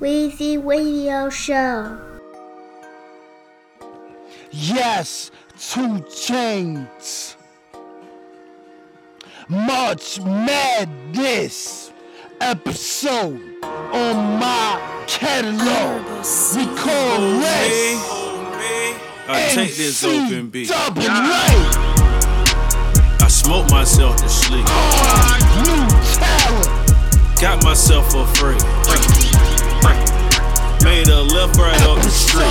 Weezy Radio Show. Yes, two chains. March Madness episode on my catalog. We call Rest. I take this open beat. Double A. I smoke myself to sleep. New talent. Got myself afraid. Made a left right up the street.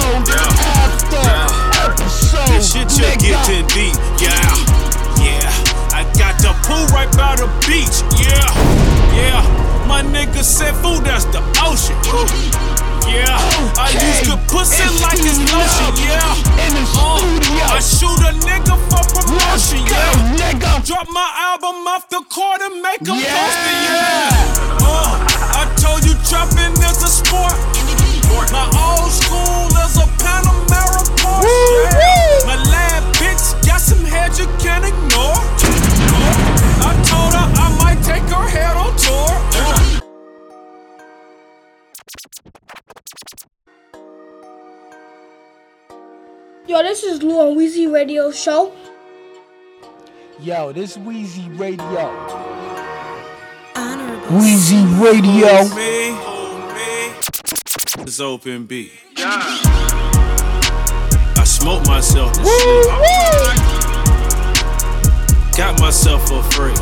Episode Yeah. This shit you nigga. getting deep. Yeah. Yeah. I got the pool right by the beach. Yeah. Yeah. My nigga said food, that's the ocean. Yeah. I use good pussy like it's lotion. Yeah. In the Uh, studio. I shoot a nigga for promotion. Yeah. nigga. Drop my album off the court and make them Yeah. post it, yeah. Uh, I told you trapping is a sport. My old school is a Panamera Porsche. Yeah. My lab bitch got some head you can't ignore. I told her I might take her head on tour. Uh, Yo, this is Lou on Weezy Radio Show. Yo, this Wheezy Radio. Wheezy Radio. It's open B. I smoke myself to sleep. Got myself afraid.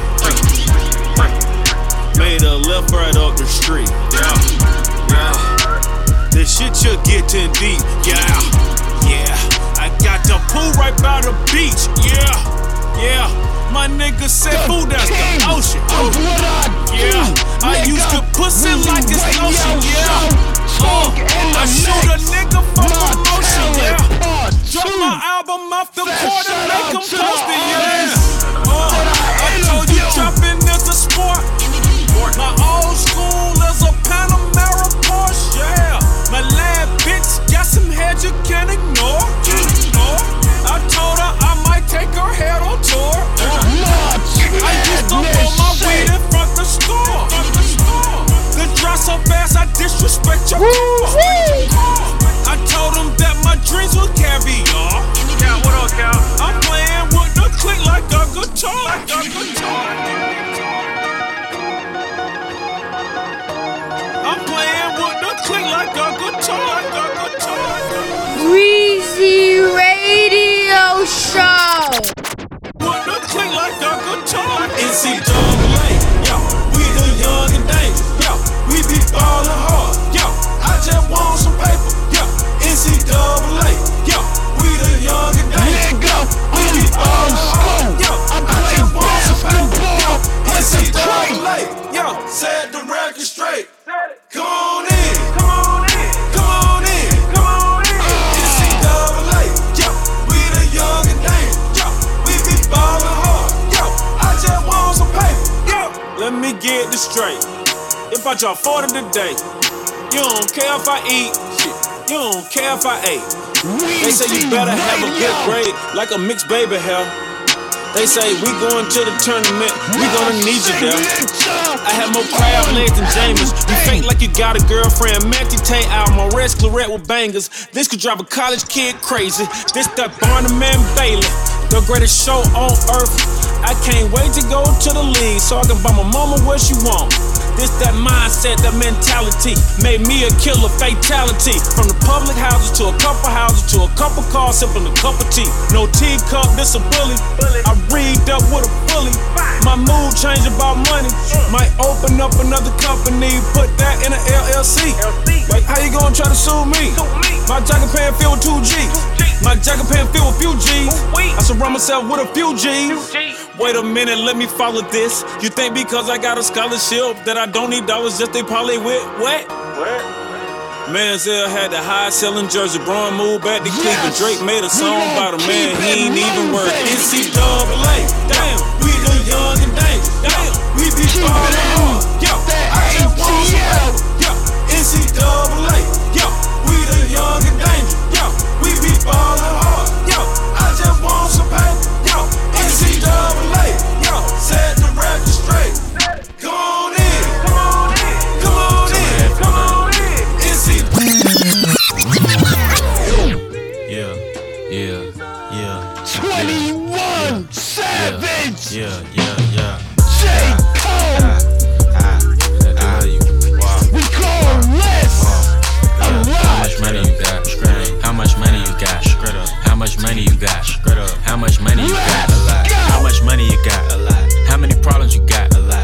Made a left right up the street. Yeah, yeah. This shit you're getting deep. Yeah, yeah. I got the pool right by the beach. Yeah, yeah. My nigga said food, that's the ocean. What I do, Yeah, I used to pussy like it's Show. yeah. Uh, I shoot a nigga for My promotion, yeah. part Drop my album off the Fast court and shout make out them to the post it, yeah. Uh, I told you trapping is a sport. My old school is a Panamera Porsche, yeah. My lab bitch got some head you can't ignore. Uh, I told her I might take her head on tour. Uh, I used to roll my weed in front the store. Drive so fast I disrespect your. I told them that my dreams were caviar. Cal, what up, Cal? I'm playing with the click like a guitar. Like a guitar. I'm playing with the click like a guitar. Like a guitar. Weezy Radio Show. With the click like a guitar. NCAA, yo, ballin' hard, yo, I just want some paper, yo, NCAA, yo, we the young and dangerous, Nigga, we be old ballin' hard, school. yo, I I play just want some paper, yo, basketball. NCAA, yo, set the record straight, come on in, come on in, come on in, come on in, NCAA, yo, we the young and dangerous, yo, we be ballin' hard, yo, I just want some paper, yo. Let me get this straight. If I drop 40 today, you don't care if I eat, shit. You don't care if I ate. They say you better have a good grade, like a mixed baby hair. They say we going to the tournament, we gonna need you there. I have more crab legs than James. You fake like you got a girlfriend. Matthew Tate out my red claret with bangers. This could drive a college kid crazy. This that Barnum and Bailey, the greatest show on earth. I can't wait to go to the league so I can buy my mama what she want. This that mindset, that mentality made me a killer fatality. From the public houses to a couple houses to a couple cars, sipping a cup of tea. No teacup, this a bully. I read up with a bully. My mood changed about money. Might open up another company, put that in an LLC. Like, how you gonna try to sue me? My jacket pant filled with two G's. My jacket pant filled with few G's. I surround myself with a few G's. Wait a minute, let me follow this. You think because I got a scholarship that I don't need dollars just they probably with what? What? Manziel had the high selling jersey. Bron moved back to Cleveland. Yes. Drake made a song gon' about a man he it ain't even worth. moving. NCAA, damn, we the young and dangerous. Damn, we be Keep it ballin' in hard. Yo, that I just want some ATL. Yo, NCAA, yo, we the young and dangerous. Yo, we be ballin' much money you got? Straight up. How much money you got? A lot. How much money you got? A lot. How many problems you got? A lot.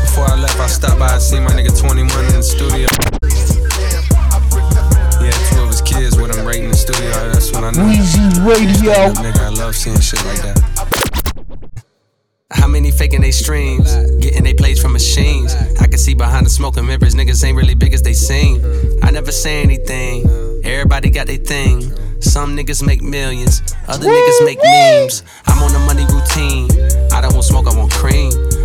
Before I left, I stopped by and see my nigga 21 in the studio. Yeah, two of his kids with him right in the studio. That's when I know. Weezy Radio. Nigga, I love seeing shit like that. How many faking they streams? Getting they plays from machines. I can see behind the smoke and mirrors, niggas ain't really big as they seem. I never say anything. Everybody got their thing. Some niggas make millions, other niggas make memes. I'm on the money routine. I don't want smoke, I want cream.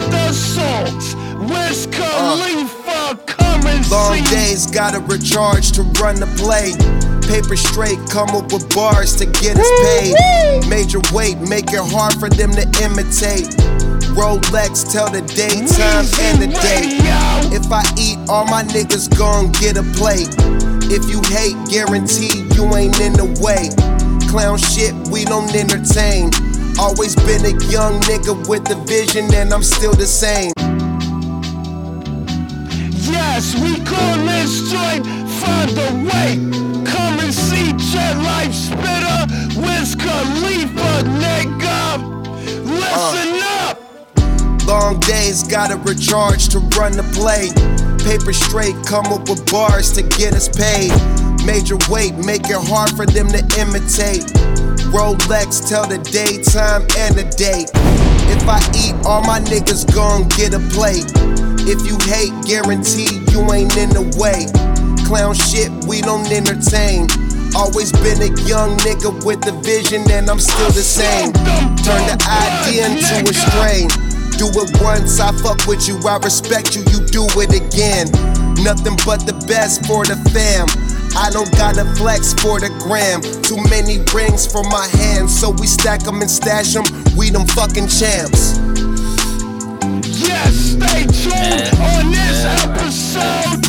after songs. Wiz Khalifa currency. Long days, gotta recharge to run the play. Paper straight, come up with bars to get us paid. Major weight, make it hard for them to imitate. Rolex, tell the daytime and the date. If I eat, all my niggas gon' get a plate. If you hate, guarantee you ain't in the way. Clown shit, we don't entertain. Always been a young nigga with a vision, and I'm still the same. Yes, we call this joint Find a Way. Come and see Jet Life Spitter, Wiz Khalifa, nigga. Listen uh. up. Long days, gotta recharge to run the play. Paper straight, come up with bars to get us paid. Major weight, make it hard for them to imitate. Rolex, tell the daytime and the date. If I eat, all my niggas gon' get a plate. If you hate, guarantee you ain't in the way. Clown shit, we don't entertain. Always been a young nigga with a vision, and I'm still the same. Turn the idea into a strain. Do it once, I fuck with you, I respect you, you do it again. Nothing but the best for the fam. I don't gotta flex for the gram. Too many rings for my hands, so we stack them and stash them. We them fucking champs. Yes, stay tuned on this episode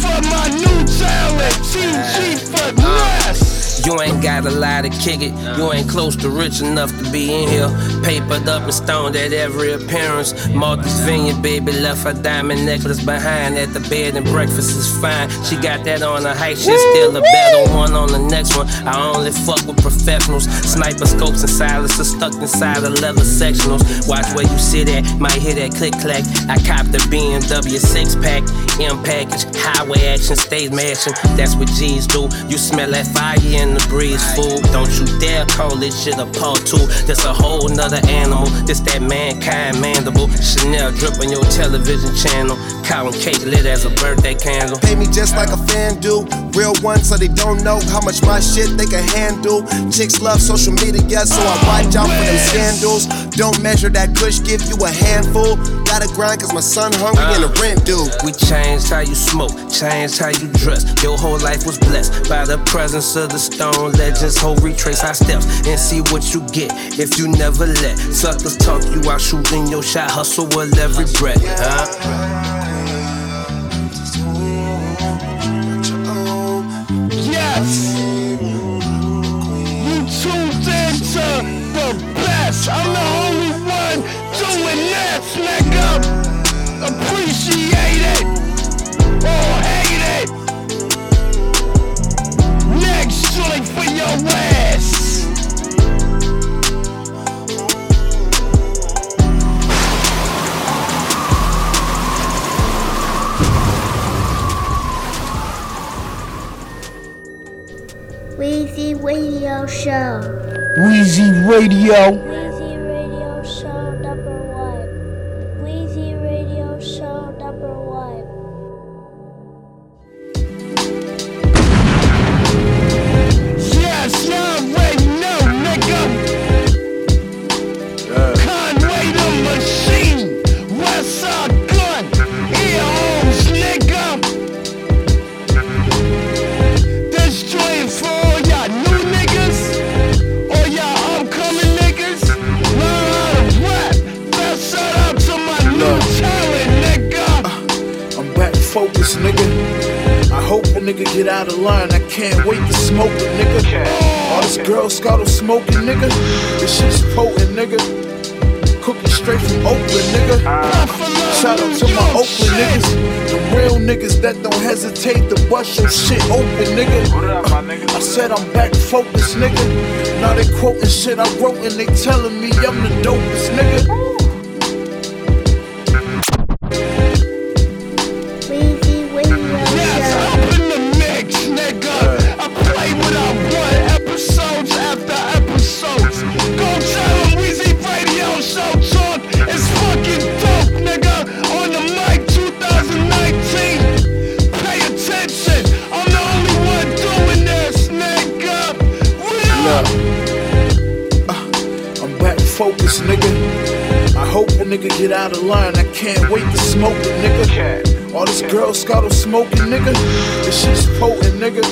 for my new talent, TG for uh, less. You ain't got a lot to kick it. You ain't close to rich enough to be in here. Papered up and stoned at every appearance. Martha's Vineyard, baby, left her diamond necklace behind at the bed, and breakfast is fine. She got that on her height, she's still a better one on the next one. I only fuck with professionals. Sniper scopes and silencers stuck inside of leather sectionals. Watch where you sit at, might hear that click clack. I copped the BMW six pack, M package, highway action, stays mashing. That's what G's do. You smell that fire in the breeze, fool. Don't you dare call this shit a paw tool. That's a whole nother animal. This that mankind mandible. Chanel drip on your television channel. Cow and cake lit as a birthday candle. Pay me just like a fan do. Real one, so they don't know how much my shit they can handle. Chicks love social media, so I watch out for them scandals. Don't measure that kush, give you a handful. Gotta grind cause my son hungry and the uh, rent due. We changed how you smoke, changed how you dress. Your whole life was blessed by the presence of the stone legends. Whole retrace our steps and see what you get if you never let suckers talk you out shooting your shot. Hustle with every breath. Huh? Yes. You tuned into the best. I'm the only one doing this, nigga. Appreciate it or For your ass. Weezy Radio Show. Weezy Radio hesitate to bust your shit open, nigga. I said I'm back focused, nigga. Now they quoting shit I wrote and they telling me I'm the dopest, nigga. Out of line. I can't wait to smoke a nigga. All this Girl Scout smoking, nigga. This shit's potent, nigga.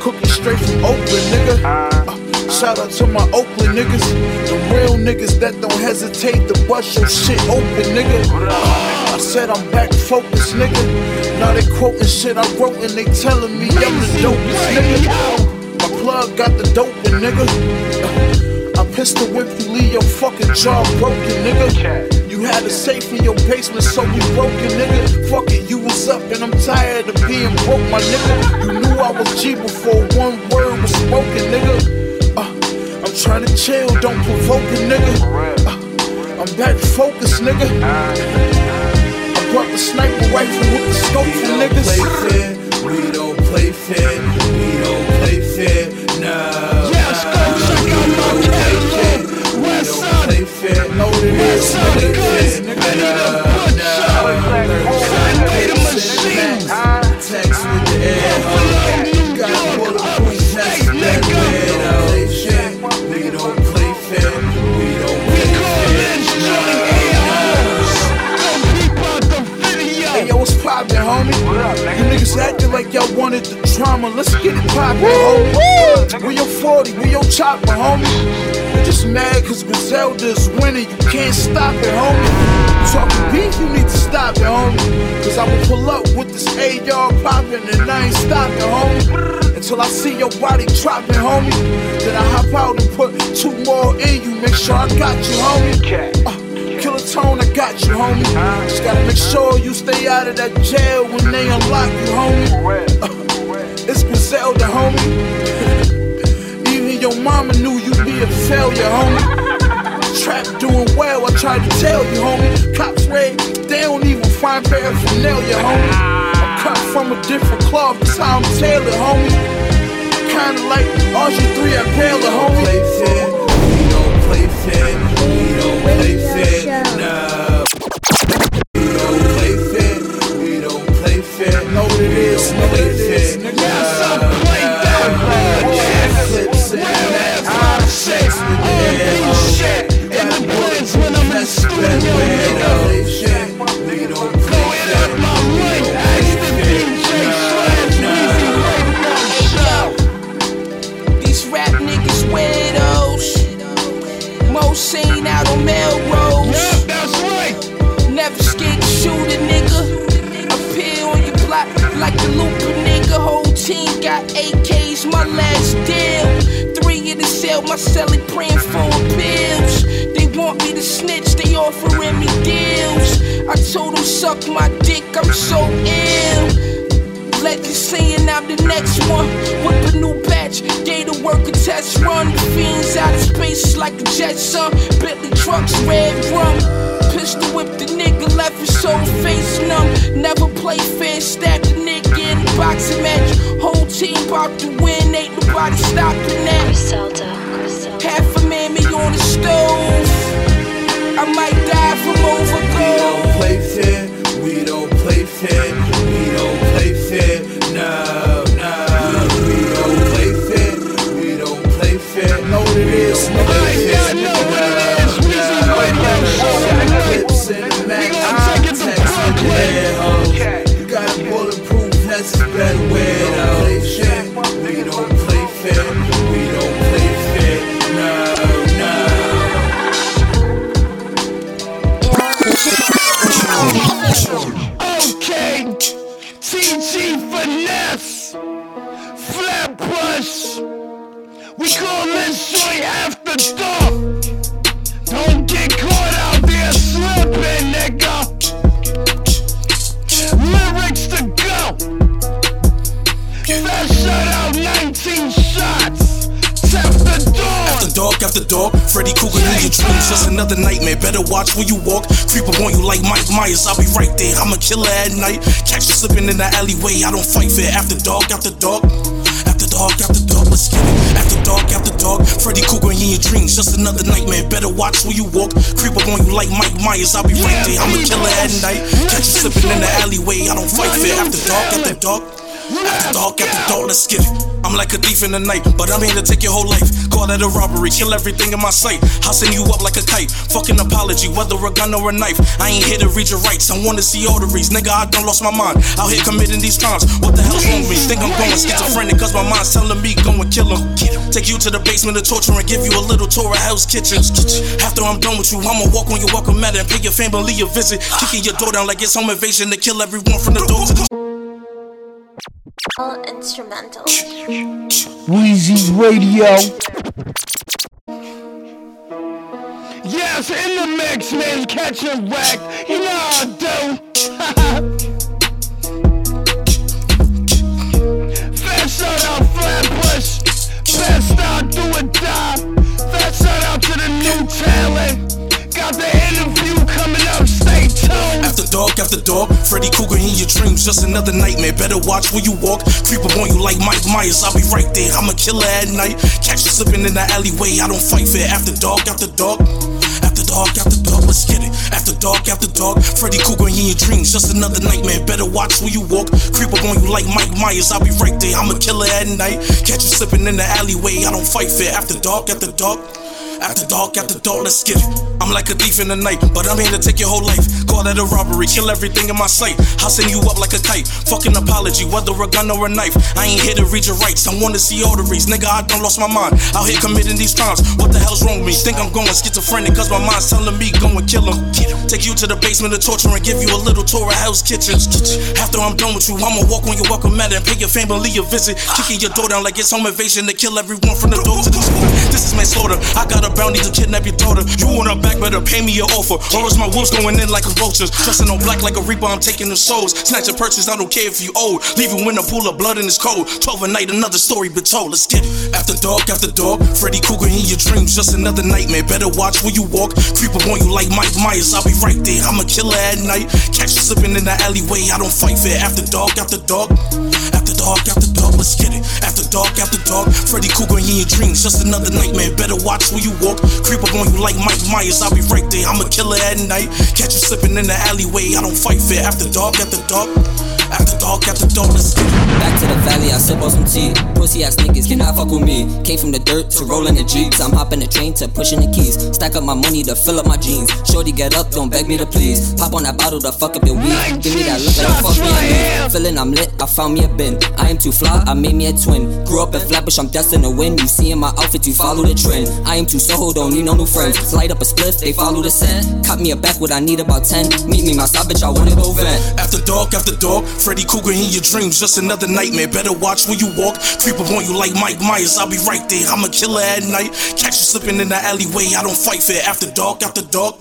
Cooking straight from Oakland, nigga. Uh, shout out to my Oakland niggas. The real niggas that don't hesitate to bust your shit open, nigga. Uh, I said I'm back focused, nigga. Now they quoting shit I wrote and they telling me I'm the dopest, nigga. My plug got the doping, nigga. Uh, I pistol whip you, leave your fucking jaw broken, nigga. You had a safe in your basement, so we broken, nigga. Fuck it, you was up, and I'm tired of being broke, my nigga. You knew I was G before one word was spoken, nigga. Uh, I'm trying to chill, don't provoke a nigga. Uh, I'm back focused, nigga. I brought the sniper rifle with the scope for niggas. We don't play fair. We don't play fair. Nah. Yes, go check out Nigga. Guns, Benny the Butcher, Conway the Machine, Hey, yo, what's poppin', homie? y'all wanted the drama. Let's get it poppin', homie. We your 40, we your chopper, homie. You just mad cause Griselda's winning. You can't stop it, homie. You talking beef, you need to stop it, homie. Cause I will pull up with this AR poppin' and I ain't stopping, homie. Until I see your body dropping, homie. Then I hop out and put two more in you. Make sure I got you, homie. Uh, Killer tone, I got you, homie. Just gotta make sure you stay out of that jail when they unlock you, homie. Uh, it's Griselda, homie. Even your mama knew you'd be a failure, homie. Trap doing well, I tried to tell you, homie. Cops raid, they don't even find paraphernalia, homie. I'm cut from a different cloth, that's how I'm tailored, homie. Kinda like RG3 at Baylor, homie. Okay, TG Finesse, Flatbush. We call this joint after dark. Don't get caught out there slipping, door. After dark, Freddy Krueger in your dreams, just another nightmare. Better watch where you walk. Creep up on you like Mike Myers, I'll be right there. I'm a killer at night. Catch you slipping in the alleyway, I don't fight fair. After dark, after. After dark, after dark, let's get it. After dark, after dark, Freddy Krueger in your dreams, just another nightmare. Better watch where you walk. Creep up on you like Mike Myers, I'll be right there. I'm a killer at night. Catch you slipping in the alleyway, I don't fight fair. After dark, after dark. After after dark, let's get it. I'm like a thief in the night, but I'm here to take your whole life. Call that a robbery, kill everything in my sight. Send you up like a kite. Fucking apology, whether a gun or a knife. I ain't here to read your rights. I wanna see arteries. Nigga, I done lost my mind. Out here committing these crimes. What the hell's wrong with me? Think I'm going schizophrenic, cause my mind's telling me go and kill him. Take you to the basement of torture and give you a little tour of Hell's Kitchen. After I'm done with you, I'ma walk on your welcome mat and pay your family a visit. Kicking your door down like it's home invasion to kill everyone from the door to the All instrumental. Wheezy Radio. Yes, in the mix, man, catching whack. You know I do. Fast out Flatbush. Best out, do or die. Fast out to the new talent. Got the interview After dark, after dark, Freddy Krueger in your dreams, just another nightmare. Better watch where you walk. Creep up on you like Mike Myers, I'll be right there. I'm a killer at night. Catch you slipping in the alleyway, I don't fight fair. After dark, after dark. After dark, after dark, let's get it. After dark, after dark, Freddy Krueger in your dreams, just another nightmare. Better watch where you walk. Creep up on you like Mike Myers, I'll be right there. I'm a killer at night. Catch you slipping in the alleyway, I don't fight fair. After dark, after dark. After dark, after dark, let's get it. I'm like a thief in the night, but I'm here to take your whole life. Call that a robbery, kill everything in my sight. I'll send you up like a kite. Fucking apology, whether a gun or a knife. I ain't here to read your rights. I wanna see arteries. Nigga, I done lost my mind. Out here committing these crimes. What the hell's wrong with me? Think I'm going schizophrenic, cause my mind's telling me go and kill him. Take you to the basement of torture and give you a little tour of Hell's Kitchen. After I'm done with you, I'ma walk on your welcome mat and pay your family a visit. Kicking your door down like it's home invasion to kill everyone from the door to the school. This is manslaughter. I got a bounty to kidnap your daughter. You want her back, better pay me your offer. Or else my wolves going in like a vultures. Dressing on black like a reaper, I'm taking the souls. Snatch a purchase, I don't care if you old. Leave you in a pool of blood and it's cold. 12 a night, another story been told. Let's get it. After dark, after dark, Freddy Krueger in your dreams. Just another nightmare. Better watch where you walk. Creep up on you like Mike Myers. I'll be right there. I'm a killer at night. Catch you slipping in the alleyway. I don't fight fair. After dark, after dark. After after dark, let's get it. After dark, after dark, Freddy Krueger in your dreams. Just another nightmare. Better watch where you walk. Creep up on you like Mike Myers. I'll be right there. I'm a killer at night. Catch you slipping in the alleyway. I don't fight fair. After dark, after dark. After dark, after dark, let's get it. Back to the valley, I sip on some tea. Pussy ass niggas cannot fuck with me. Came from the dirt to rolling the jeeps. I'm hopping the train to pushing the keys. Stack up my money to fill up my jeans. Shorty get up, don't beg me to please. Pop on that bottle to fuck up your weed. Give me that look that fuck me need. Feeling I'm lit, I found me a bin. I am too fly, I made me a twin. Grew up in Flatbush, I'm destined to win. You see in my outfit, you follow the trend. I am too Soho, don't need no new friends. Light up a spliff, they follow the scent. Cut me a back, what I need about 10. Meet me my side, bitch, I wanna go vent. After dark, after dark, Freddy Krueger in your dreams, just another nightmare. Better watch where you walk. Creep up on you like Mike Myers, I'll be right there. I'm a killer at night. Catch you slipping in the alleyway, I don't fight fair. After dark, after dark.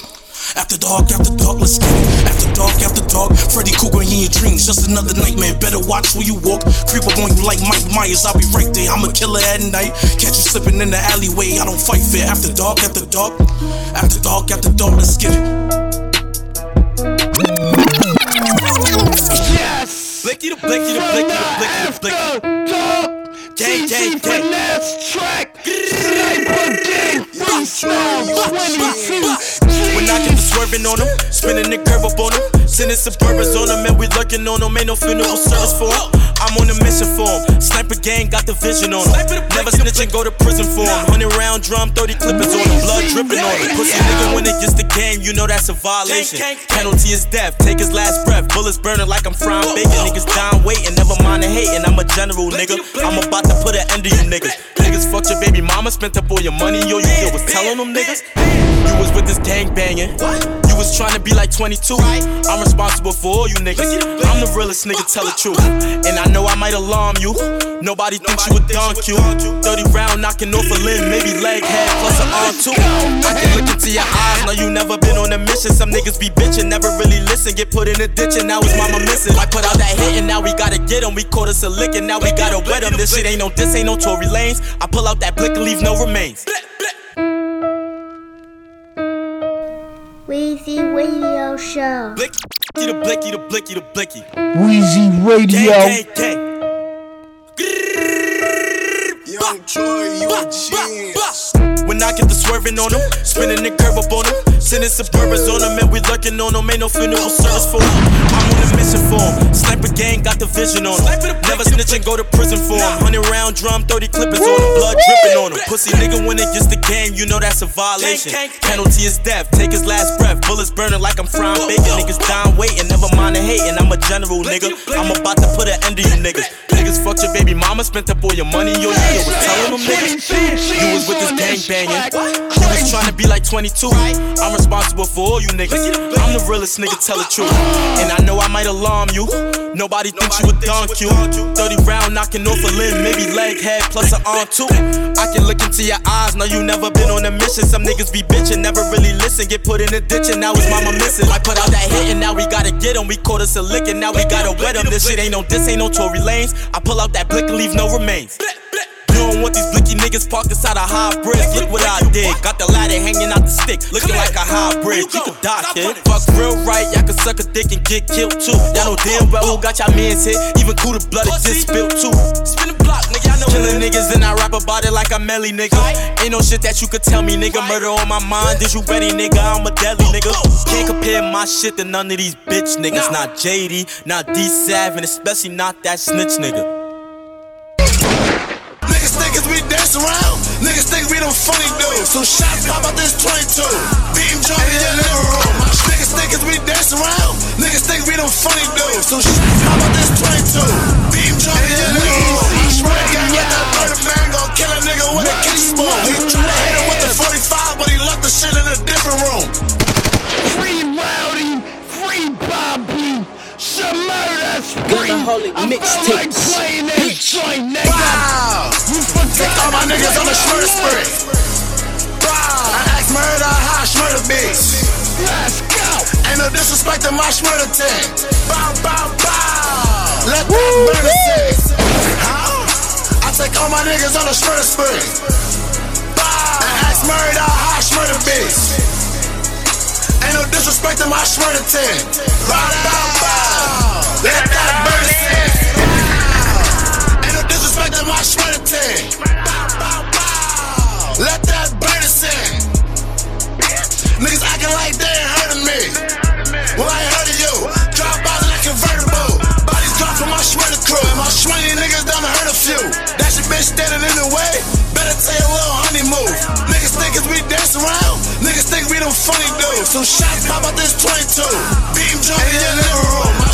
After dark, after dark, let's get it. After dark, after dark, Freddy Krueger in your dreams, just another nightmare. Better watch where you walk. Creep up on you like Mike Myers, I'll be right there. I'm a killer at night. Catch you slipping in the alleyway, I don't fight fair. After dark, after dark, after dark, after dark, let's get it. Blicky the blicky the blicky the blicky the blicky. Gang. finesse track. Sniper gang. Freestyle 22. When I get the swerving on them, spinning the curve up on them, sending suburbans on them, and we lurking on them. Ain't no funeral service for 'em. I'm on a mission for 'em. Sniper gang got the vision on them. Never snitch and go to prison for 'em. 100 round drum, 30 clippers on them, blood dripping on them. Pussy nigga when it gets the game, you know that's a violation. Penalty is death, take his last breath. Bullets burning like I'm frying bacon. Niggas dying waiting, never mind the hating. I'm a general nigga. I'm about to put an end to you niggas. Niggas fucked your baby mama, spent up all your money. Yo, you did was telling them niggas. You was with this gang banging. You was trying to be like 22. I'm responsible for all you niggas. I'm the realest nigga, tell the truth. And I know I might alarm you. Nobody thinks you a you. 30 round knocking off a limb, maybe leg, head, plus an arm too. I can look into your eyes, know you never been on a mission. Some niggas be bitching, never really listen. Get put in a ditch and now his mama missing. I put out that hit and now we gotta get him. We caught us a lick and now we gotta wet him. This shit ain't no, this ain't no Tory Lanez. I pull out that blick and leave no remains. Weezy Radio Show. Blicky the blicky the blicky the blicky. Wheezy Radio. Gang, gang, gang. Young Troy, you a genius. When I get the swerving on them, spinning the curve up on them, sending suburbans on them, and we lurking on them. Ain't no funeral service for 'em. I'm on a mission for 'em. Sniper gang got the vision on them. Never snitch and go to prison for 'em. 100 round drum, 30 clippers on them, blood dripping on them. Pussy nigga when it gets the game, you know that's a violation. Penalty is death, take his last breath. Bullets burning like I'm frying bacon. Niggas dying waiting, never mind the hating. I'm a general nigga. I'm about to put an end to you niggas. Niggas fucked your baby mama, spent up all your money. Yo, you was telling them niggas. You was with this gang banging. You was trying to be like 22. I'm responsible for all you niggas. I'm the realest nigga, tell the truth. And I know I might alarm you. Nobody thinks you a dunk you. 30 round knocking off a limb, maybe leg, head, plus an arm too. I can look into your eyes, know you never been on a mission. Some niggas be bitching, never really listen. Get put in a ditch and now his mama missing. I put out that hit and now we gotta get him. We caught us a lick and now we gotta wet him. This shit ain't no, this ain't no Tory Lanez. I pull out that blick and leave no remains. You don't want these blicky niggas parked inside a hybrids. Look what I did. Got the ladder hanging out the stick, looking like a hybrid. You could die, kid. Fuck real right, y'all can suck a dick and get killed too. Y'all know damn well who got y'all mans hit. Even cool the blood it just spilled too. Spin the block, nigga. I know Killing niggas and I rap about it like I'm Melly, nigga. Ain't no shit that you could tell me, nigga. Murder on my mind. Is you ready, nigga? I'm a deadly nigga. Can't compare my shit to none of these bitch niggas. Not JD, not D7, especially not that snitch nigga. Niggas think we dance around. Niggas think we them funny dudes. So shots pop out this 22. Beam jump in your living room. Niggas think as we dance around. Niggas think we them funny dudes. So shots pop out this 22. Beam jump in your living room. My swear to God, let that murder man gon' kill a nigga with a kitchen spoon. He try to hit him with the 45, but he left the shit in a different room. Free Rowdy, free Bobby, Shmurda spree. Gutaholic I feel mixtape. like niggas on the spree. Wow. I ask murder how I shmurda bitch. Let's go. Ain't no disrespect to my shmurda team. Bow, bow, bow. Let that murder sing. How? I take all my niggas on the shmurda spree. Bow. I ask murder how I shmurda bitch. Ain't no disrespect to my shmurda team. Bow, bow, bow. Let that murder sing. Ain't no disrespect to my shmurda team. Let that burner sing. Niggas acting like they ain't heard of me. Well, I ain't of you. Drop out that convertible. Bodies drop from my shredder crew. And my shreddy niggas done heard a few. That your bitch standing in the way. Better take a little honey move. Niggas think we dance around. Niggas think we them funny dudes. So shots pop out this 22. Beam jump in your living room.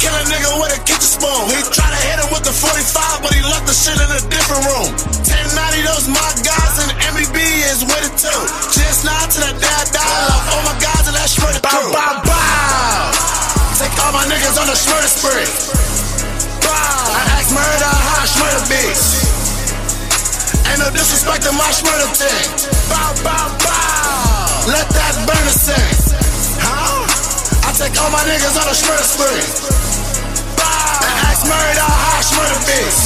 Kill a nigga with a kitchen spoon. He try to hit him with the 45, but he left the shit in a different room. 1090, those my guys, and MBB is with it too. Just nod to that dad dial. Oh my guys, and that shredder crew. Bow, bow, bow. Take all my niggas on the shredder spree. Bow. I ask murder how shredder bitch. Ain't no disrespect to my shredder team. Bow, bow, bow. Let that burner sing. How? I take all my niggas on the shredder spree. Bow. I ask murder how I shredder bitch.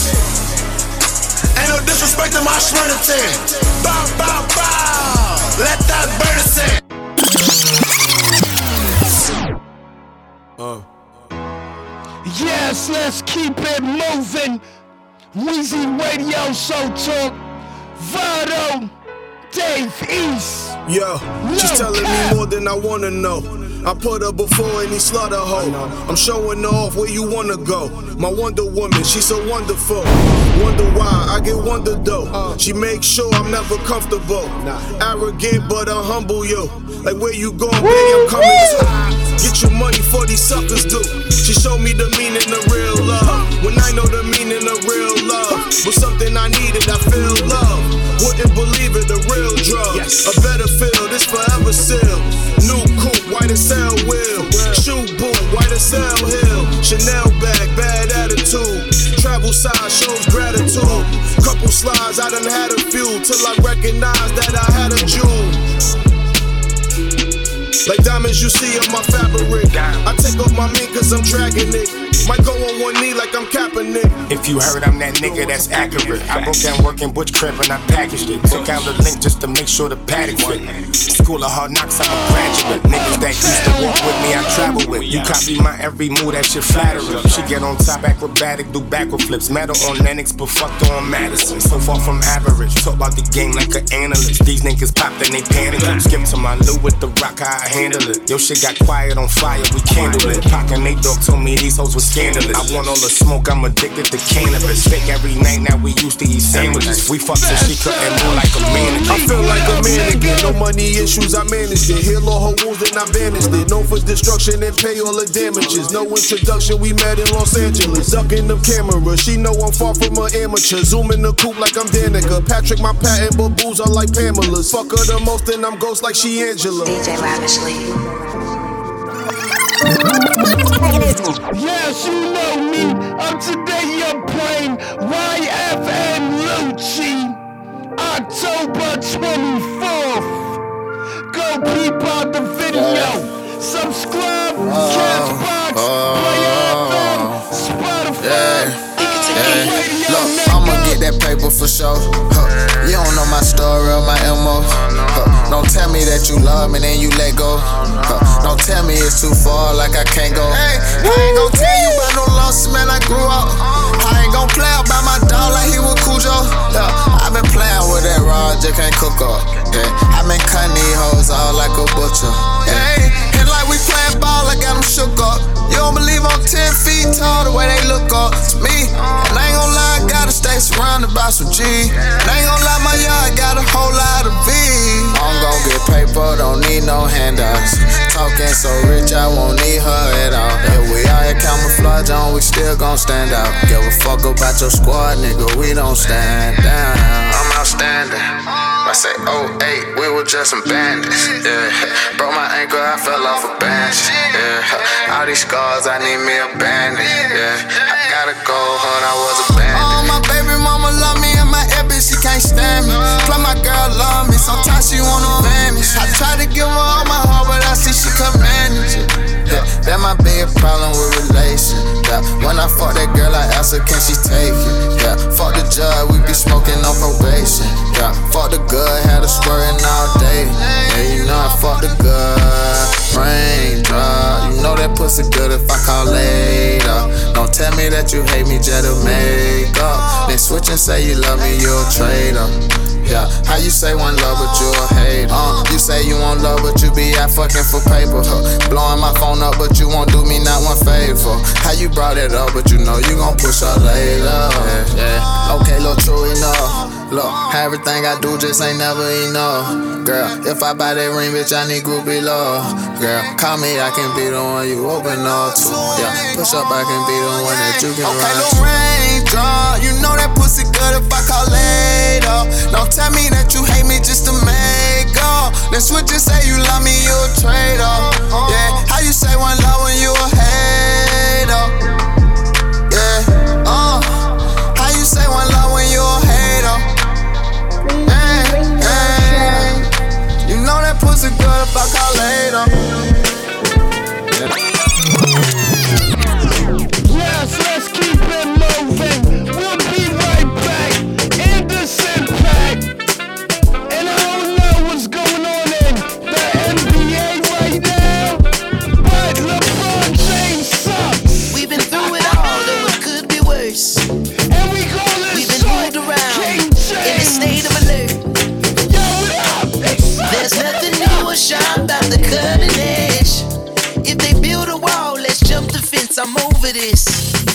Ain't no disrespect to my shredder team. Bow, bow, bow. Let that burner sing. Uh. Yes, let's keep it moving. Weezy Radio Show Talk. Vado, Dave East. Yo, she's telling me more than I wanna know. I put her before any slaughter hoe. I'm showing off where you wanna go. My Wonder Woman, she's so wonderful. Wonder why I get wonder though. She makes sure I'm never comfortable. Arrogant, but I humble you. Like where you going, baby? I'm coming. Get your money for these suckers do. She showed me the meaning of real love. When I know the meaning of real love, was something I needed. I feel love. Wouldn't believe it, a real drug. A better feel, this forever seal. New coupe, white as hell wheel. Shoe boot, white as hell hill. Chanel bag, bad attitude. Travel size shows gratitude. Couple slides, I done had a few till I recognized that I had a jewel. Like diamonds you see on my fabric. I take off my mink cause I'm dragging it. Might go on one knee like I'm capping it. If you heard I'm that nigga, that's accurate. I broke down working butch crib and I packaged it. Took out the link just to make sure the paddock fit. School of hard knocks, I'm a graduate. Niggas that used to walk with me, I travel with. You copy my every move, that shit flattering. She get on top, acrobatic, do backward flips. Metal on Lenox, but fucked on Madison. So far from average. Talk about the game like an analyst. These niggas pop, then they panic. Skip to my loot with the rock, I handle it. Yo, shit got quiet on fire, we candle it. Pac and Nate Dogg told me these hoes was scandalous. I want all the smoke, I'm addicted to cannabis. Fake every night, now we used to eat sandwiches. We fucked so she couldn't move like a mannequin. I feel like a man again. No money issues, I managed it. Heal all her wounds, then I banished it. Known for destruction and pay all the damages. No introduction, we met in Los Angeles. Ducking the camera, she know I'm far from an amateur. Zooming the coupe like I'm Danica. Patrick, my patent, but booze are like Pamela's. Fuck her the most, and I'm ghost like she Angela. DJ Lavishly. Yes, you know me. I'm today your brain. YFN Lucci. October 24th. Go peep out the video. Subscribe, uh, Cashbox, uh, Play FM, Spotify. Yeah. I'ma get that paper for sure. Huh. You don't know my story or my MO. Huh. Don't tell me that you love me, then you let go. Huh. Don't tell me it's too far, like I can't go. Hey, I ain't gon' tell you about no loss, man. I grew up. I ain't gon' play about my dog like he was Cujo. Yeah. i been playing with that rod, just can't cook up. Yeah. i been cutting these hoes all like a butcher. Yeah. And like we playing ball, I got them shook up. You don't believe I'm 10 feet tall, the way they look up to me. And I ain't gon' lie, I gotta stay surrounded by some G. And I ain't gon' lie, my yard got a whole lot of V. I'm gon' get paper, don't need no handouts. Talking so rich, I won't need her at all. If we all here camouflage on, we still gon' stand out. Give a fuck about your squad, nigga, we don't stand down. I'm outstanding. I say 08, we were just some bandits. Yeah, broke my ankle, I fell off a bench. Yeah, all these scars, I need me a bandage. Yeah, I gotta go, hun, I was a bandit. Oh, my baby mama love me and my ex bitch, she can't stand me. Plus my girl love me, sometimes she wanna vanish. I try to give her all my heart, but I see she. Yeah, that be a problem with relation. Yeah, when I fuck that girl, I ask her, can she take it? Yeah, fuck the judge, we be smoking on probation. Yeah, fuck the good, had her squirting all day. Yeah, you know I fuck the good. Raindrop, you know that pussy good if I call later. Don't tell me that you hate me, just to make up. Then switch and say you love me, you a traitor. Yeah, how you say one love but you a hater? Uh, you say you want love but you be out fucking for paper. Huh? Blowing my phone up but you won't do me not one favor. How you brought it up but you know you gon' push up later. Yeah, yeah. Okay, look, true enough. Look, everything I do just ain't never enough. Girl, if I buy that ring, bitch, I need groupie love. Girl, call me, I can be the one you open up to. Yeah, push up, I can be the one that you can okay, run to. raindrop, you know that pussy good if I call later. Don't tell me that you hate me just to make up. Then switch and say you love me, you a traitor. Yeah, how you say one love when you a hater? Yeah, uh, how you say one love when you a hater? Hey, hey, you know that pussy good if I call later. Yes, I'm over this.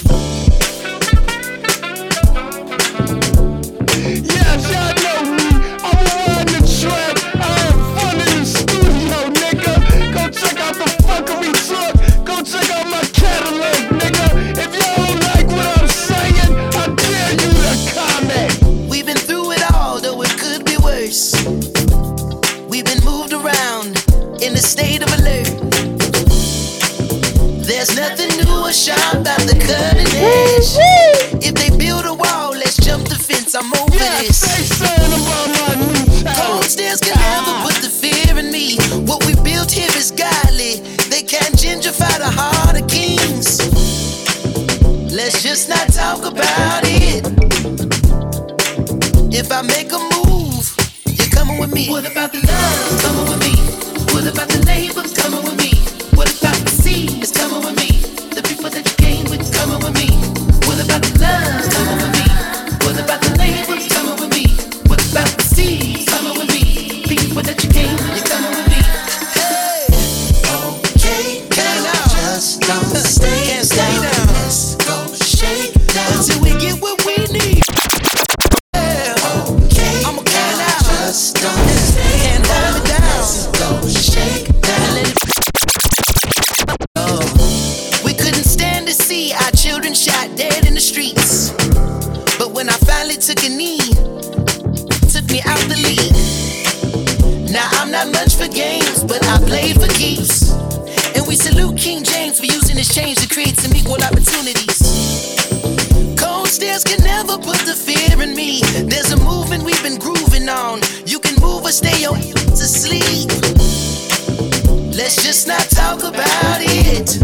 Just not talk about it.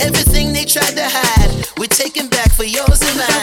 Everything they tried to hide, we're taking back for yours and mine.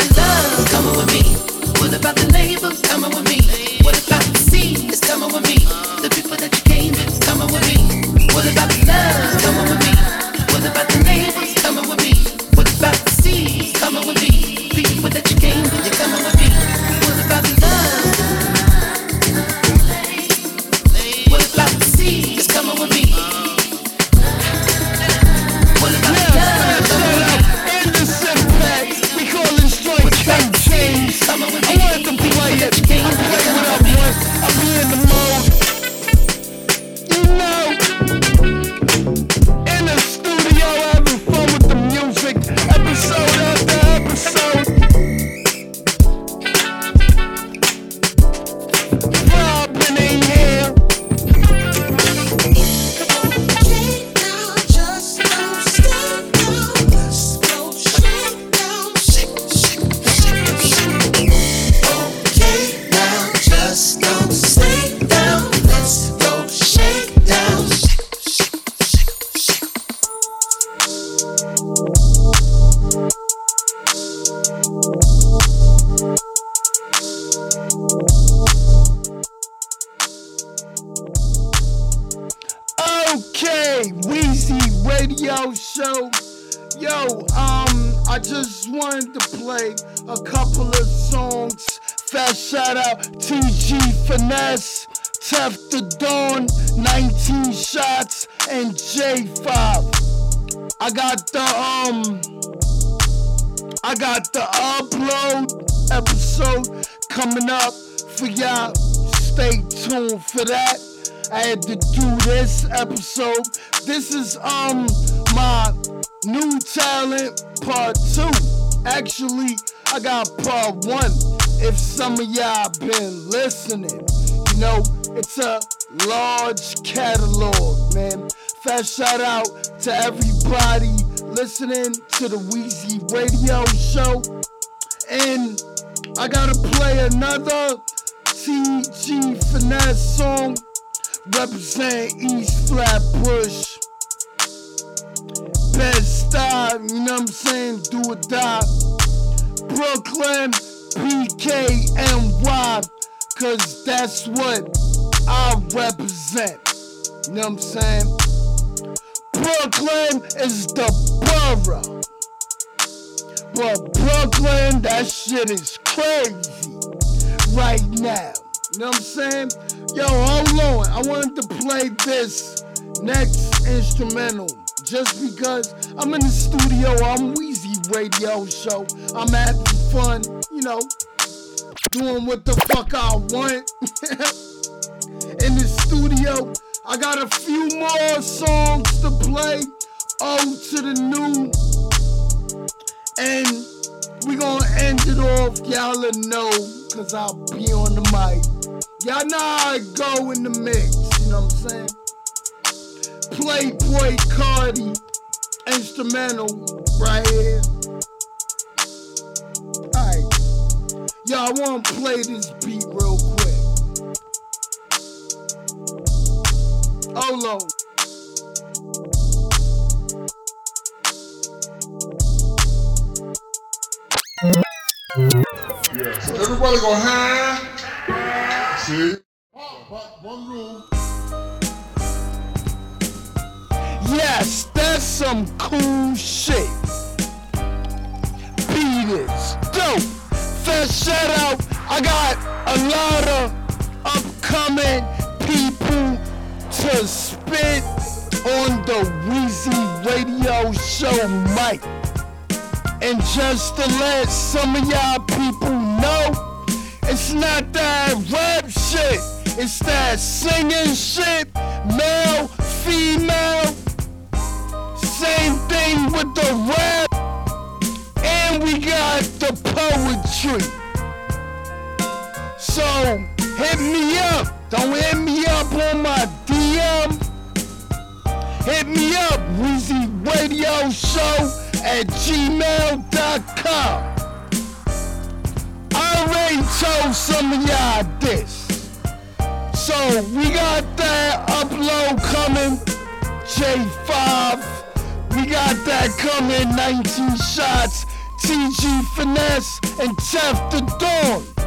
I got the upload episode coming up for y'all. Stay tuned for that. I had to do this episode. This is um my new talent part two. Actually, I got part one. If some of y'all been listening, you know it's a large catalog, man. Fast shout out to everybody listening to the Wheezy Radio Show. And I gotta play another TG Finesse song represent East Flatbush. Best time, you know what I'm saying? Do or die. Brooklyn, BKNY, cause that's what I represent. You know what I'm saying? Brooklyn is the borough. But Brooklyn, that shit is crazy right now. You know what I'm saying? Yo, hold on. I wanted to play this next instrumental just because I'm in the studio. I'm Wheezy Radio Show. I'm having fun, you know, doing what the fuck I want in the studio. I got a few more songs to play. Old to the new. And we gonna end it off. Y'all know, cause I'll be on the mic. Y'all know I go in the mix, you know what I'm saying? Playboi Carti, instrumental right here. Alright. I wanna play this beat real quick. Hold on. Yeah, so everybody go hand. See? One rule. Yes, that's some cool shit. Beat is dope. First shout out, I got a lot of upcoming to spit on the Wheezy Radio Show mic. And just to let some of y'all people know, it's not that rap shit, it's that singing shit, male, female, same thing with the rap, and we got the poetry. So hit me up, don't hit me up on my Hit me up, Wheezy Radio Show at gmail.com. I already told some of y'all this. So we got that upload coming, J5. We got that coming, 19 shots, TG Finesse, and Tef the Dawn.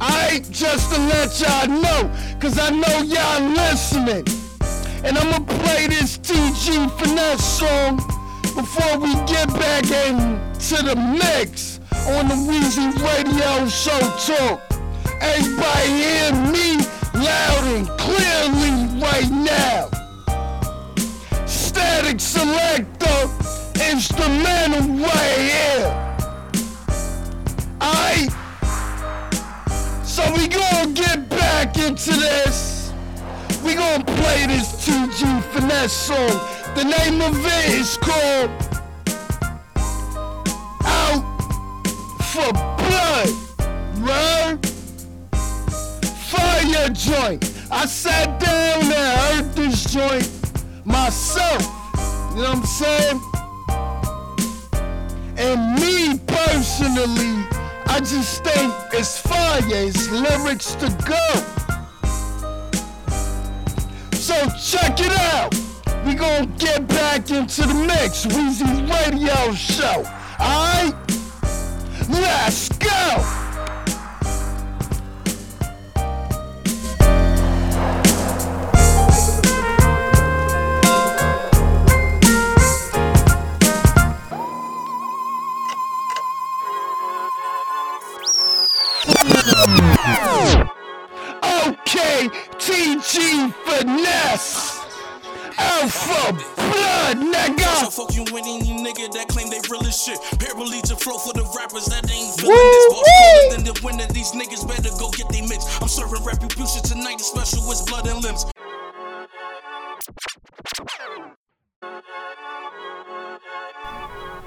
Alright, just to let y'all know, cause I know y'all listening. And I'ma play this TG Finesse song before we get back into the mix on the Weezy Radio Show Talk. Everybody hear me loud and clearly right now. Static Selektah, instrumental right here. Into this. We gonna play this TG Finesse song. The name of it is called Out for Blood. Right? Fire joint. I sat down and heard this joint myself. You know what I'm saying? And me personally, I just think it's fire. It's lyrics to go. So check it out. We gonna get back into the mix. Weezy Radio Show. Alright? Let's go! Blood, nigga. So fuck you winning, you nigga that claim they real as shit. Paralegic flow for the rappers that ain't feeling this. Boss than the winner, these niggas better go get they mix. I'm serving retribution tonight, the special with blood and limbs.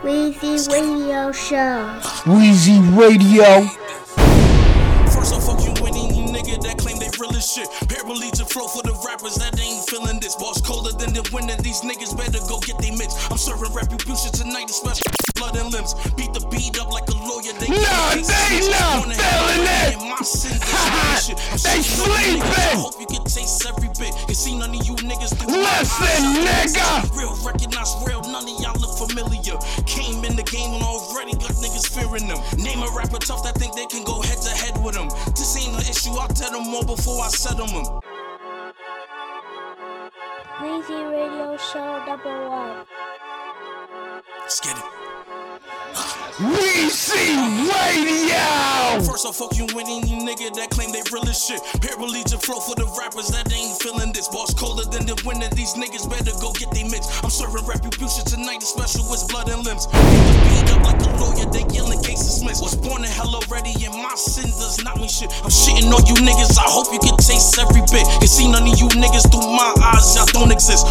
Weezy Radio Show. Wheezy Radio. Real shit. Paralegic flow for the rappers that ain't feeling this. Boss colder than the winner, these niggas better go get they mix. I'm serving retribution tonight, the special blood and limbs. Beat the beat up like a lawyer. They Nah, they not feeling it. my sin, this shit. I'm They shitting on you niggas, I sleeping. hope you can taste every bit. You see none of you niggas do Listen, nigga. Real, recognize real, none of y'all look familiar. Came in the game and already got niggas fearing them. Name a rapper tough that think they can go issue, I'll tell them more before I settle them. Radio Show number one. Let's get it. Weezy Radio. First off, fuck you winning, you nigga that claim they real as shit. Paralegic flow for the rappers that ain't feeling this. Boss colder than the winner, these niggas better go get they mix. I'm serving retribution tonight, the special with blood and limbs. Beat up like a lawyer, they yelling cases dismissed. Was born in hell already, and my sin does not mean shit. I'm shitting on you niggas, I hope you can taste every bit. You see none of you niggas through my eyes, y'all don't exist.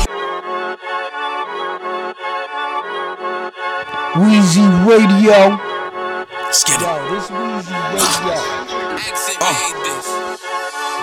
Wheezy Radio. Let's get it. Yo, this Wheezy Radio. Uh.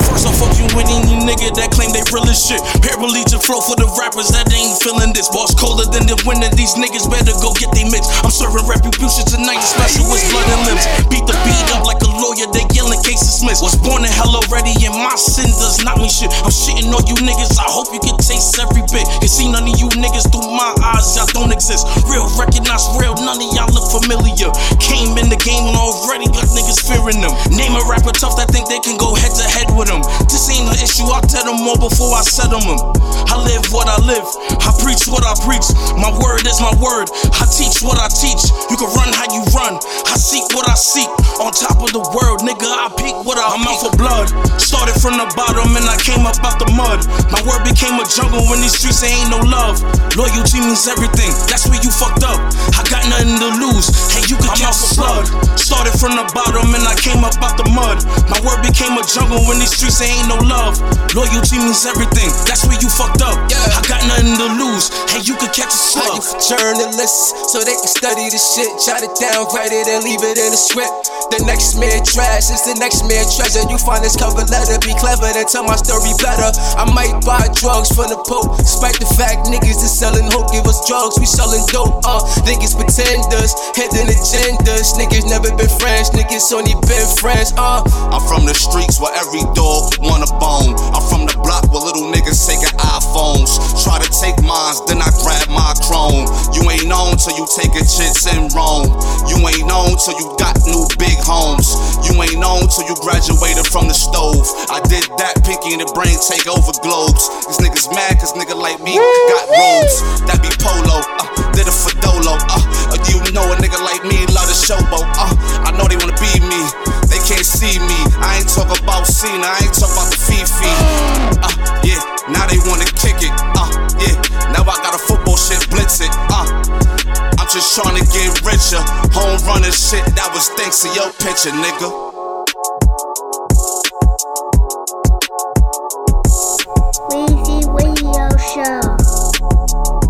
First off, fuck you winning, you nigga that claim they real as shit. Paralegic flow for the rappers that ain't feeling this. Boss colder than the winner, these niggas better go get they mix. I'm serving retribution tonight, special with blood and limbs. Beat the beat up like lawyer, they yelling cases dismissed. Was born in hell already, and my sin does not mean shit. I'm shitting on you niggas, I hope you can taste every bit. You see none of you niggas through my eyes, y'all don't exist. Real, recognize real, none of y'all look familiar. Came in the game and already got niggas fearing them. Name a rapper tough that think they can go head to head with them. This ain't an issue, I'll tell them more before I settle them. I live what I live, I preach what I preach. My word is my word, I teach what I teach. You can run how you run, I seek what I seek. On top of the world, nigga, I peak what I I'm out for blood. Started from the bottom and I came up out the mud. My word became a jungle when these streets there ain't no love. Loyalty means everything, that's where you fucked up. I got nothing to lose, hey, you can I'm out for blood. Started from the bottom and I came up out the mud. My word became a jungle when these streets there ain't no love. Loyalty means everything, that's where you fucked up. Yeah. I got nothing to lose, hey, you could catch a slug. journalists so they can study the shit, jot it down, write it, and leave it in a script. The next man trash it's the next man treasure. You find this cover letter, be clever, then tell my story better. I might buy drugs from the Pope, despite the fact niggas is selling hope, give us drugs, we selling dope. Uh, niggas pretenders, hidden agendas. Niggas never been friends, niggas only been friends. Uh, I'm from the streets where every dog want a bone. I'm from the block where little niggas taking iPhones. Try to take mines, then I grab my chrome. You ain't known till you taking chits in Rome. You ain't known till you got new big homes. You ain't known till you graduated from the stove. I did that, pinky in the brain take over globes. These niggas mad cause nigga like me got robes. That be polo, uh, did it for Dolo. Uh, uh, you know a nigga like me love the showboat. Uh, I know they wanna be me, they can't see me. I ain't talk about Cena, I ain't talk about the Fifi. Uh, yeah, now they wanna kick it. Uh, yeah, now I got a football shit blitz it. Uh, just trying to get richer. Home running shit, that was thanks to your picture, nigga. Weezy Radio Show.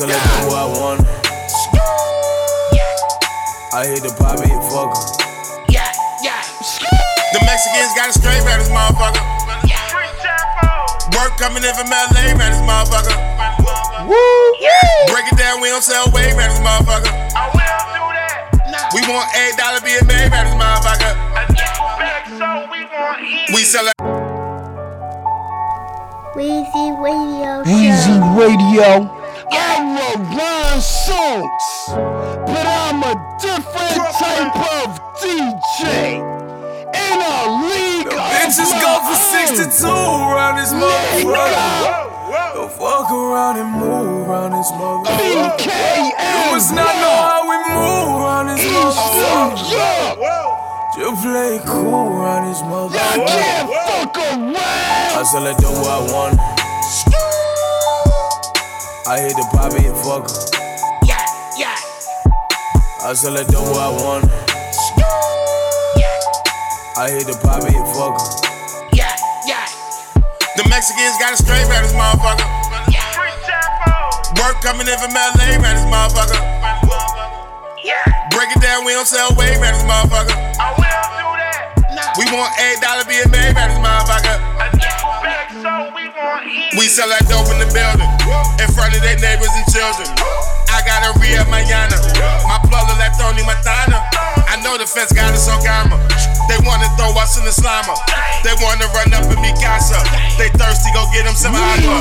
Yeah. I select who I want. I hit the poppy and fuck her. Yeah, yeah. The Mexicans got a straight man, this motherfucker. Work coming in from LA, man, this motherfucker. Woo! Break it down, we don't sell way, man, this motherfucker. I will do that. We want eight dollar BMA, man, this motherfucker. We want eat. We sell it. Weezy Radio Easy Radio. I will rhyme songs, but I'm a different type of DJ. In a league of Bitches my go for 62 around this motherfucker. Go fuck around and move around this motherfucker. BKM, You must not know how we move around this motherfucker. You play cool around this I motherfucker. can't fuck around. I select who I want. I hit the poppy and fuck her. Yeah, yeah. I select who I want. Yeah. I hit the poppy and fuck her. Yeah, yeah. The Mexicans got a straight man, this motherfucker. Yeah. Work coming in from LA, man, this motherfucker. Yeah. Break it down, we don't sell way, man, this motherfucker. I will do that. We want eight dollar BMA, man, this motherfucker. We sell that dope in the building, in front of their neighbors and children. I got a real mañana, my plug like Tony Montana. I know the fence got us on camera. They wanna throw us in the slimer. They wanna run up in me casa. They thirsty, go get them some agua.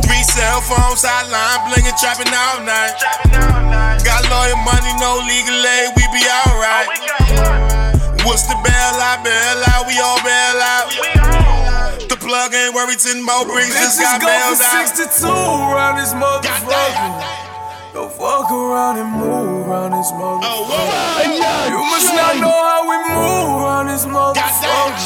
Three cell phones, sideline, blingin', trapping all night. Got lawyer money, no legal aid, we be alright. What's the bail out, bail out, we all bail out. The plug ain't Worthington, Mo Briggs just Bitches got go bailed for out. 62 around this motherfucker. Go fuck around and move around this motherfucker. Oh, you must not know how we move around this motherfucker.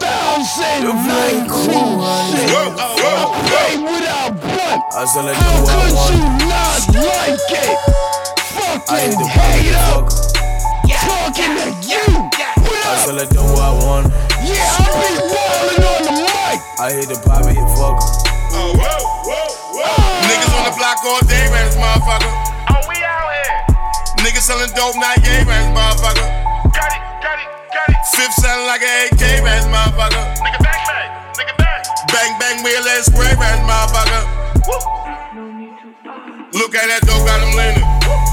2019 You play cool around this motherfucker. Without blunt. I select How who could you not like it? Fucking hit the hater. and fuck her. Talking to you. What I up? select who I want. Yeah, I be ballin' on the mic. I hit the poppy and fuck her. Oh, Niggas on the block all day, man, this motherfucker. Oh, we out here. Niggas selling dope, not gay, man, this motherfucker. Got it, got it, got it. Fifth sounding like an AK, man, this motherfucker. Nigga bang bang, nigga bang. Bang bang, wheel let spray, man, this motherfucker. Look at that dope, got them leaning.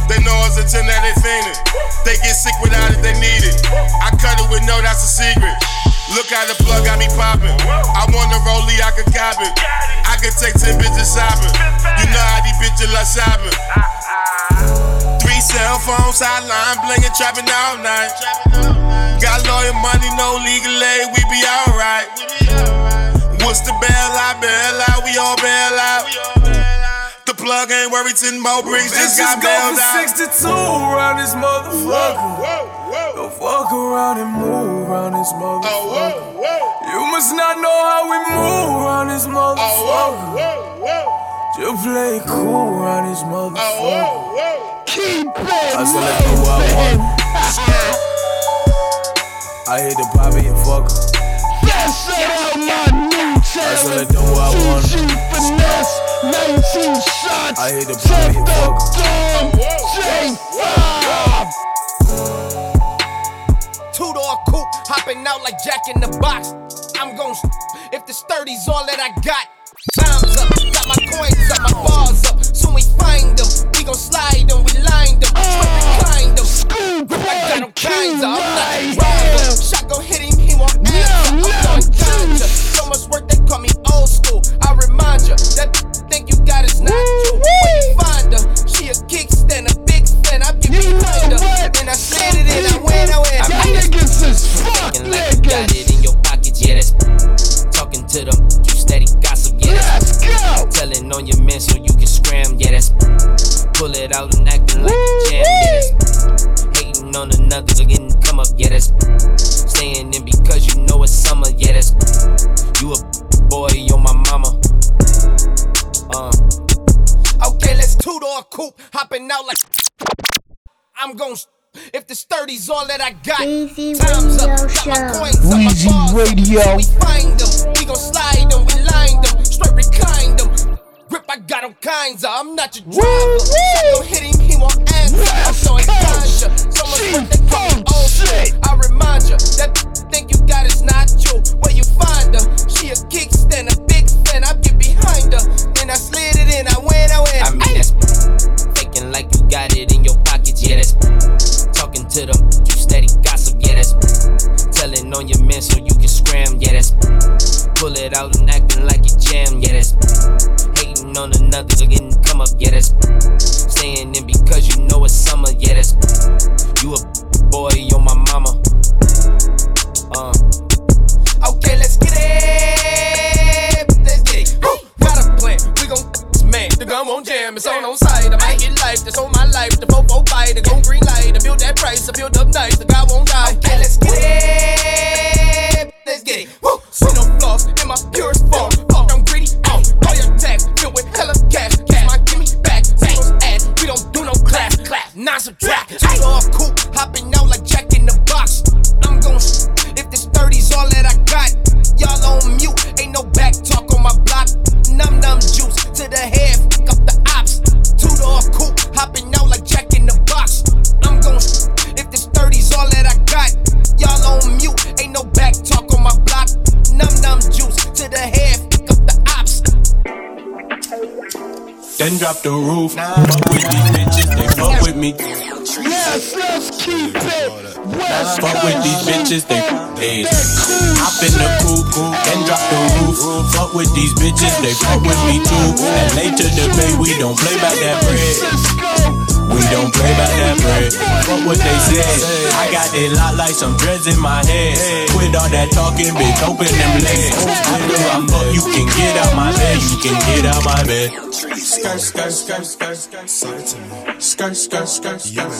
They know it's a 10 that they fiending. They get sick without it, they need it. I cut it with no, that's a secret. Look how the plug got me popping. I want a rollie, I could cop it. I could take 10 bitches shopping. You know how these bitches love shopping. Three cell phones, sideline, blingin', trapping all night. Got lawyer money, no legal aid, we be alright. What's the bail out, bail out, we all bail out. The plug ain't Worthington, Mo Briggs just got Bitches go bailed out. 62 around this motherfucker. Go fuck around and move around this motherfucker. You must not know how we move around this motherfucker. You play cool around this motherfucker. Keep it I select who I want. I hit the poppy and fuck her. That's out my new I select who I want. TG Finesse, 19 shots. I hit the poppy and fuck her. J5. Coupe, hopping out like Jack in the box. I'm gon' if the sturdy's all that I got. Time's up, got my coins up, my bars up. Soon we find them, we gon' slide them, we lined them, kind them. I got them kinds of, I'm not a rider. Shot gon' hit him, he won't answer. I'm going ganja. So much work, they call me old school. I remind ya, that think you got is not true. Where you find her? She a kickstand, a big fan. I give you behind her. And I said it and I went, I went. Got it in your pockets, yeah, that's talking to them. You steady gossip, yeah, that's Let's go. telling on your man so you can scram, yeah, that's pull it out and acting like a jam, yeah, that's hating on another, getting come up, yeah, that's staying in because you know it's summer, yeah, that's you a boy, you're my mama. Uh, Okay, let's two door coupe, hopping out like I'm gon' If the sturdy's all that I got, Weezy time's up. Radio Got my coins up, my Weezy bars. Radio. So we find them, we gon' slide them, we line them, straight recline them. Grip, I got all kinds of. I'm not your driver. Shot hit him, he won't answer. I'm showing ganja. So much work they call me old school. I remind you that think you got is not true. Where you find her? She a kickstand, a big fan. I get behind her, then I slid it in. I went, I went. I mean that's faking like you got it in your pockets. Yeah, that's talking to them. You steady gossip. Yeah, that's telling on your man so you can scram. Yeah, that's pull it out and acting like you jam. Yeah, that's hating on another getting come up. Yeah, that's staying in because you know it's summer. Yeah, that's you a boy, you're my mama. Uh. Okay, let's get it. The gun won't jam. It's on on side. I might get life. That's on my life. The fofo fight. The gon' green light. I build that price. I build up nice. The guy won't die. Okay, let's get it. Let's get it. Woo. See no flaws in my purest form. Fuck, I'm greedy. Oh, call your tax. Filled with hella cash. Cash my gimme back. Singles ass. We don't do no class. Clap. Non subtract. Two off cool. Hopping out like Jack in the box. I'm gon' if this 30's all that I got. Y'all on mute. Ain't no back talk on my block. Num num juice to the head. Fuck up the ops. Two door coupe. Hopping out like Jack in the box. I'm gon' if this 30's all that I got. Y'all on mute. Ain't no back talk on my block. Num num juice to the head. Fuck up the ops. Then drop the roof. Fuck with these bitches, they fuck with me. Yes, let's keep it. West Fuck with these bitches, they dead. Hop in the coupe, then drop the roof. Fuck with these bitches, they fuck with me too. And later the bay, we don't play about that bread. We don't play about that bread. Fuck what they said. I got that lot like some dreads in my head. Quit all that talking, bitch. Open them legs. After I'm up, you can get out my bed. You can get out my bed. Skirt, skirt, skirt, skirt, skirt. Skirt, skirt, skirt, skirt.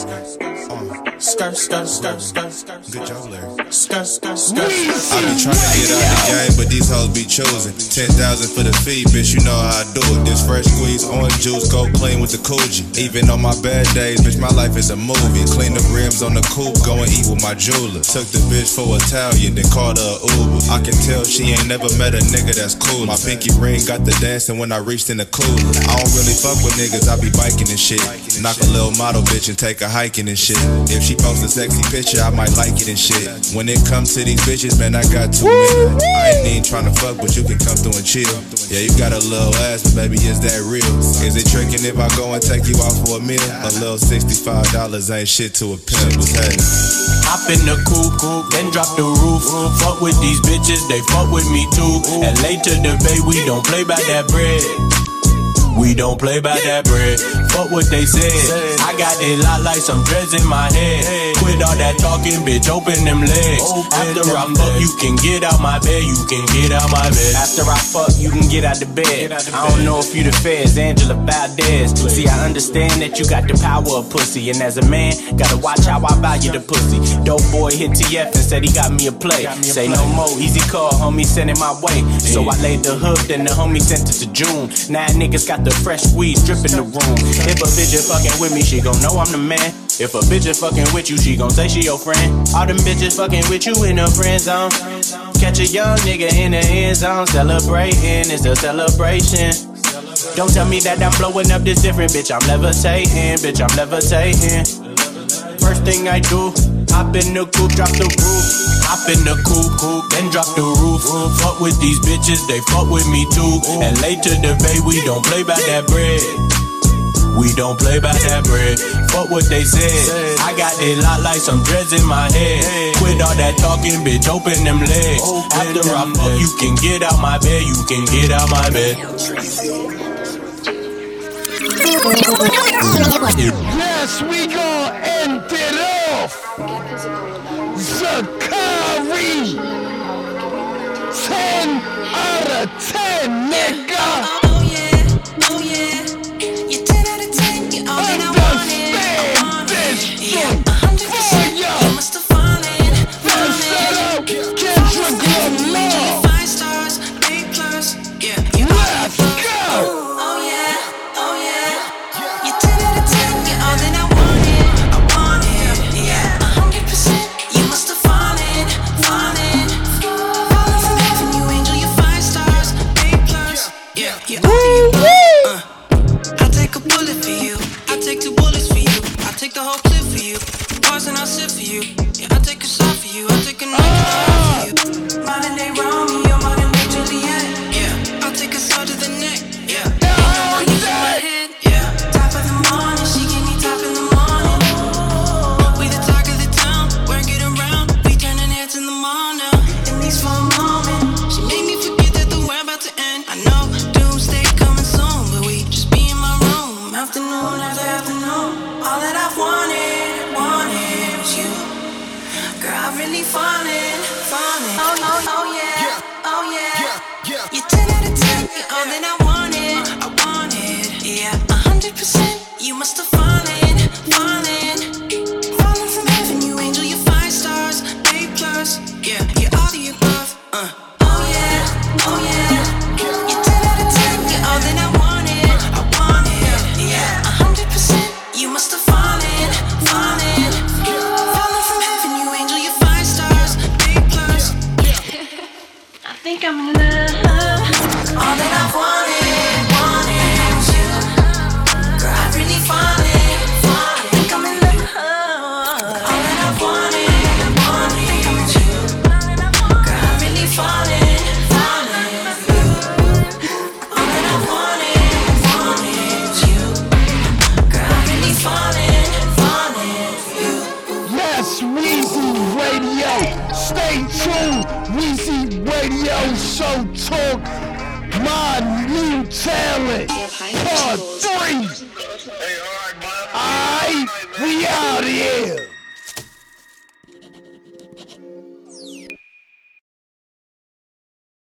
Skirt, skirt, skirt, skirt. Good job, Larry. Skirt, skirt, skirt. I be trying to get out the game, but these hoes be choosing. 10,000 for the fee, bitch, you know how I do it. This fresh squeeze, orange juice, go clean with the Coogi. Even on my bad days, bitch, my life is a movie. Clean the rims on the coupe, go and eat with my jeweler. Took the bitch for Italian, then called her Uber. I can tell she ain't never met a nigga that's cool. My pinky ring got the dancing when I reached in the cooler. I don't really fuck with niggas, I be biking and shit. Knock a little model bitch and take her hiking and shit. If she post a sexy picture, I might like it and shit. When it comes to these bitches, man, I got too many. I ain't even trying to fuck, but you can come through and chill. Yeah, you got a little ass, but baby, is that real? Is it tricking if I go and take you out for a meal? A little $65 ain't shit to a pimp. What's happening? Hop in the coupe, then drop the roof. Fuck with these bitches, they fuck with me too. And later the bay, we don't play by that bread. We don't play by that bread. Fuck what they said. I got a lot like some dreads in my head. Quit all that talking, bitch. Open them legs. After I fuck, you can get out my bed. You can get out my bed. After I fuck, you can get out the bed. I don't know if you the feds, Angela Valdes. See, I understand that you got the power of pussy, and as a man, gotta watch how I value the pussy. Dope boy hit TF and said he got me a play. Say no more, easy call, homie send it my way. So I laid the hook, then the homie sent it to June. Now niggas got the fresh weed drip in the room. If a bitch is fucking with me, she gon' know I'm the man. If a bitch is fucking with you, she gon' say she your friend. All them bitches fucking with you in the friend zone. Catch a young nigga in the end zone, celebrating. It's a celebration. Don't tell me that I'm blowing up this different, bitch. I'm levitating, bitch. I'm levitating. First thing I do, hop in the coupe, drop the roof. Hop in the coupe, coupe, then drop the roof. Fuck with these bitches, they fuck with me too. And later the bay, we don't play by that bread. We don't play by that bread. Fuck what they said. I got a lot like some dreads in my head. Quit all that talking, bitch. Open them legs. After I fuck, you can get out my bed. You can get out my bed. Yes, we gon' end it off. Zacari. 10 out of 10, nigga. Oh yeah, oh yeah. You're 10 out of 10, you're all that I wanted. I wanted. Yeah, 100%. You must have fallen from it. Kendrick Lamar. you.